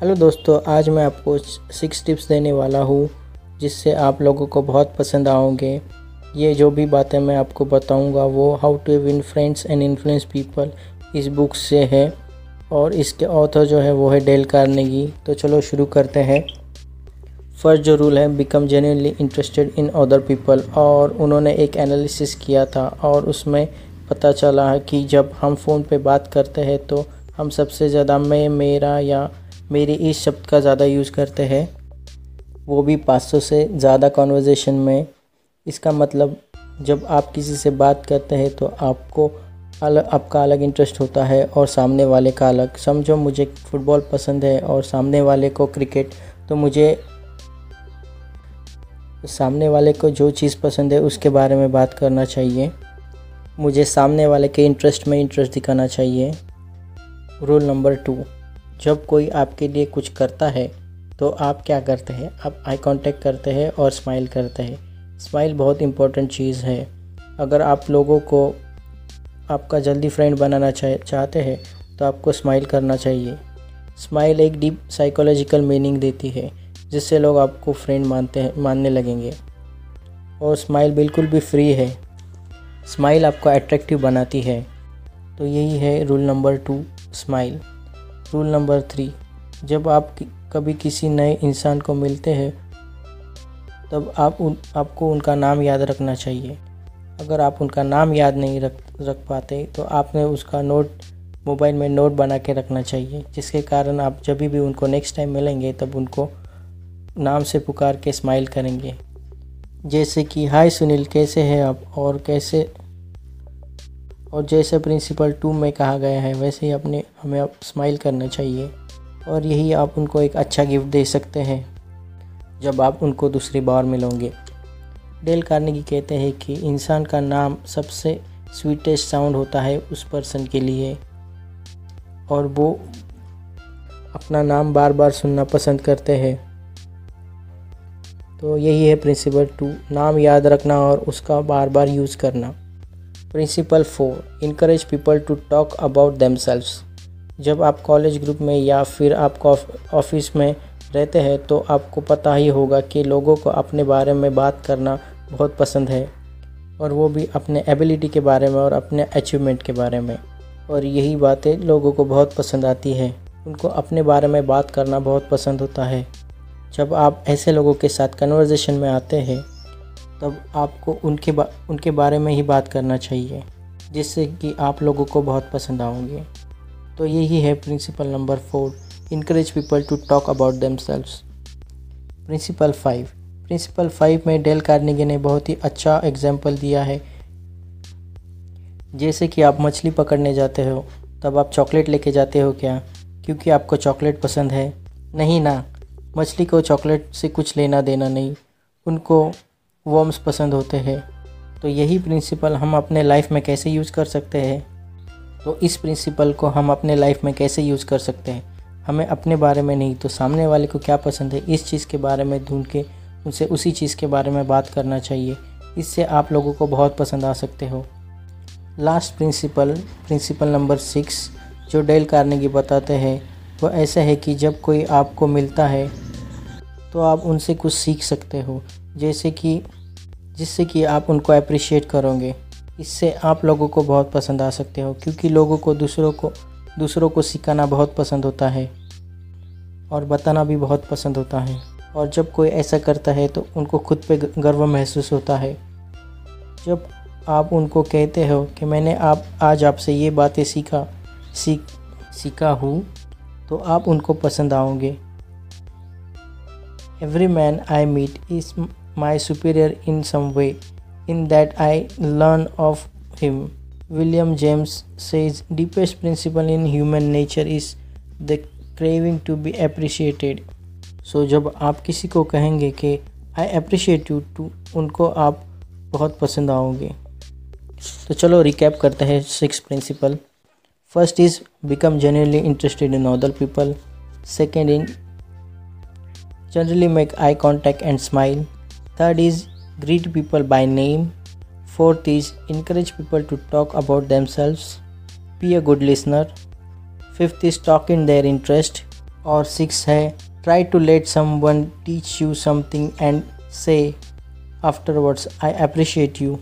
Hello दोस्तों, आज मैं आपको सिक्स टिप्स देने वाला हूँ, जिससे आप लोगों को बहुत पसंद आओगे। ये जो भी बातें मैं आपको बताऊँगा, वो how to win friends and influence people इस बुक से है, और इसके ऑथर जो है वो है डेल कार्नेगी। तो चलो शुरू करते हैं। फ़र्स्ट जो रूल है become genuinely interested in other people और उन्होंने एक एनालिसिस किया था, और उसमें पता चला कि जब हम फ़ोन पे बात करते हैं तो हम सबसे ज़्यादा मैं, मेरा या मेरे इस शब्द का ज़्यादा यूज़ करते हैं। वो भी 500 से ज़्यादा कॉन्वर्जेसन में। इसका मतलब जब आप किसी से बात करते हैं तो आपको अलग आपका अलग इंटरेस्ट होता है और सामने वाले का अलग। समझो मुझे फ़ुटबॉल पसंद है और सामने वाले को क्रिकेट तो मुझे सामने वाले को जो चीज़ पसंद है, उसके बारे में बात करना चाहिए। मुझे सामने वाले के इंटरेस्ट में इंटरेस्ट दिखाना चाहिए। रूल नंबर टू जब कोई आपके लिए कुछ करता है तो आप क्या करते हैं? आप आई कांटेक्ट करते हैं और स्माइल करते हैं। स्माइल बहुत इम्पोर्टेंट चीज़ है। अगर आप लोगों को आपका जल्दी फ्रेंड बनाना चाह, चाहते हैं तो आपको स्माइल करना चाहिए। स्माइल एक डीप साइकोलॉजिकल मीनिंग देती है, जिससे लोग आपको फ्रेंड मानते हैं, मानने लगेंगे। और स्माइल बिल्कुल भी फ्री है। स्माइल आपको अट्रैक्टिव बनाती है। तो यही है rule number two smile rule number three जब आप कभी किसी नए इंसान को मिलते हैं, तब आप उन, आपको उनका नाम याद रखना चाहिए। अगर आप उनका नाम याद नहीं रख रख पाते तो आपने उसका नोट, मोबाइल में नोट बना के रखना चाहिए, जिसके कारण आप जब भी उनको नेक्स्ट टाइम मिलेंगे, तब उनको नाम से पुकार के स्माइल करेंगे। जैसे कि, हाय सुनील, कैसे हैं आप? और कैसे और जैसे प्रिंसिपल टू में कहा गया है, वैसे ही अपने, हमें आप स्माइल करना चाहिए। और यही आप उनको एक अच्छा गिफ्ट दे सकते हैं, जब आप उनको दूसरी बार मिलोगे। डेल की कहते हैं कि इंसान का नाम सबसे स्वीटेस्ट साउंड होता है उस पर्सन के लिए। और वो अपना नाम बार बार सुनना पसंद करते हैं। तो यही है प्रिंसिपल टू नाम याद रखना और उसका बार बार यूज़ करना। Principle four encourage people to talk about them जब आप कॉलेज ग्रुप में या फिर आप ऑफ़िस में रहते हैं तो आपको पता ही होगा कि लोगों को अपने बारे में बात करना बहुत पसंद है। और वो भी अपने एबिलिटी के बारे में और अपने अचीवमेंट के बारे में। और यही बातें लोगों को बहुत पसंद आती है। उनको अपने बारे में बात करना बहुत पसंद होता है। जब आप ऐसे लोगों के साथ कन्वर्जेशन में आते हैं तब आपको उनके बा, उनके बारे में ही बात करना चाहिए, जिससे कि आप लोगों को बहुत पसंद आओगे। तो यही है principle number four encourage people to talk about them principle five principle five में डेल कार्निगे ने बहुत ही अच्छा एग्ज़ाम्पल दिया है। जैसे कि आप मछली पकड़ने जाते हो, तब आप चॉकलेट लेके जाते हो क्या? क्योंकि आपको चॉकलेट पसंद है। नहीं ना, मछली को चॉकलेट से कुछ लेना देना नहीं। उनको वॉर्म्स पसंद होते हैं। तो यही प्रिंसिपल हम अपने लाइफ में कैसे यूज़ कर सकते हैं? तो इस प्रिंसिपल को हम अपने लाइफ में कैसे यूज़ कर सकते हैं? हमें अपने बारे में नहीं तो सामने वाले को क्या पसंद है? इस चीज़ के बारे में ढूंढ के उनसे उसी चीज़ के बारे में बात करना चाहिए। इससे आप लोगों को बहुत पसंद आ सकते हो। Last principle principle number six जो डेल की बताते हैं, वो ऐसा है कि जब कोई आपको मिलता है तो आप उनसे कुछ सीख सकते हो। जैसे कि, जिससे कि आप उनको अप्रिशिएट करोगे। इससे आप लोगों को बहुत पसंद आ सकते हो, क्योंकि लोगों को दूसरों को दूसरों को सिखाना बहुत पसंद होता है और बताना भी बहुत पसंद होता है। और जब कोई ऐसा करता है तो उनको खुद पे गर्व महसूस होता है। जब आप उनको कहते हो कि मैंने आप, आज आपसे ये बातें सीखा, सीख, सीखा हूँ तो आप उनको पसंद आओगे। Every man I meet is my superior in some way, in that I learn of him. William James says, deepest principle in human nature is the craving to be appreciated. So जब आप किसी को कहेंगे कि I appreciate you to उनको आप बहुत पसंद आओगे तो चलो रिकैप करते हैं six principle first is become genuinely interested in other people second in generally make eye contact and smile Third is greet people by name. Fourth is encourage people to talk about themselves. Be a good listener. Fifth is talk in their interest. और six है try to let someone teach you something and say afterwards I appreciate you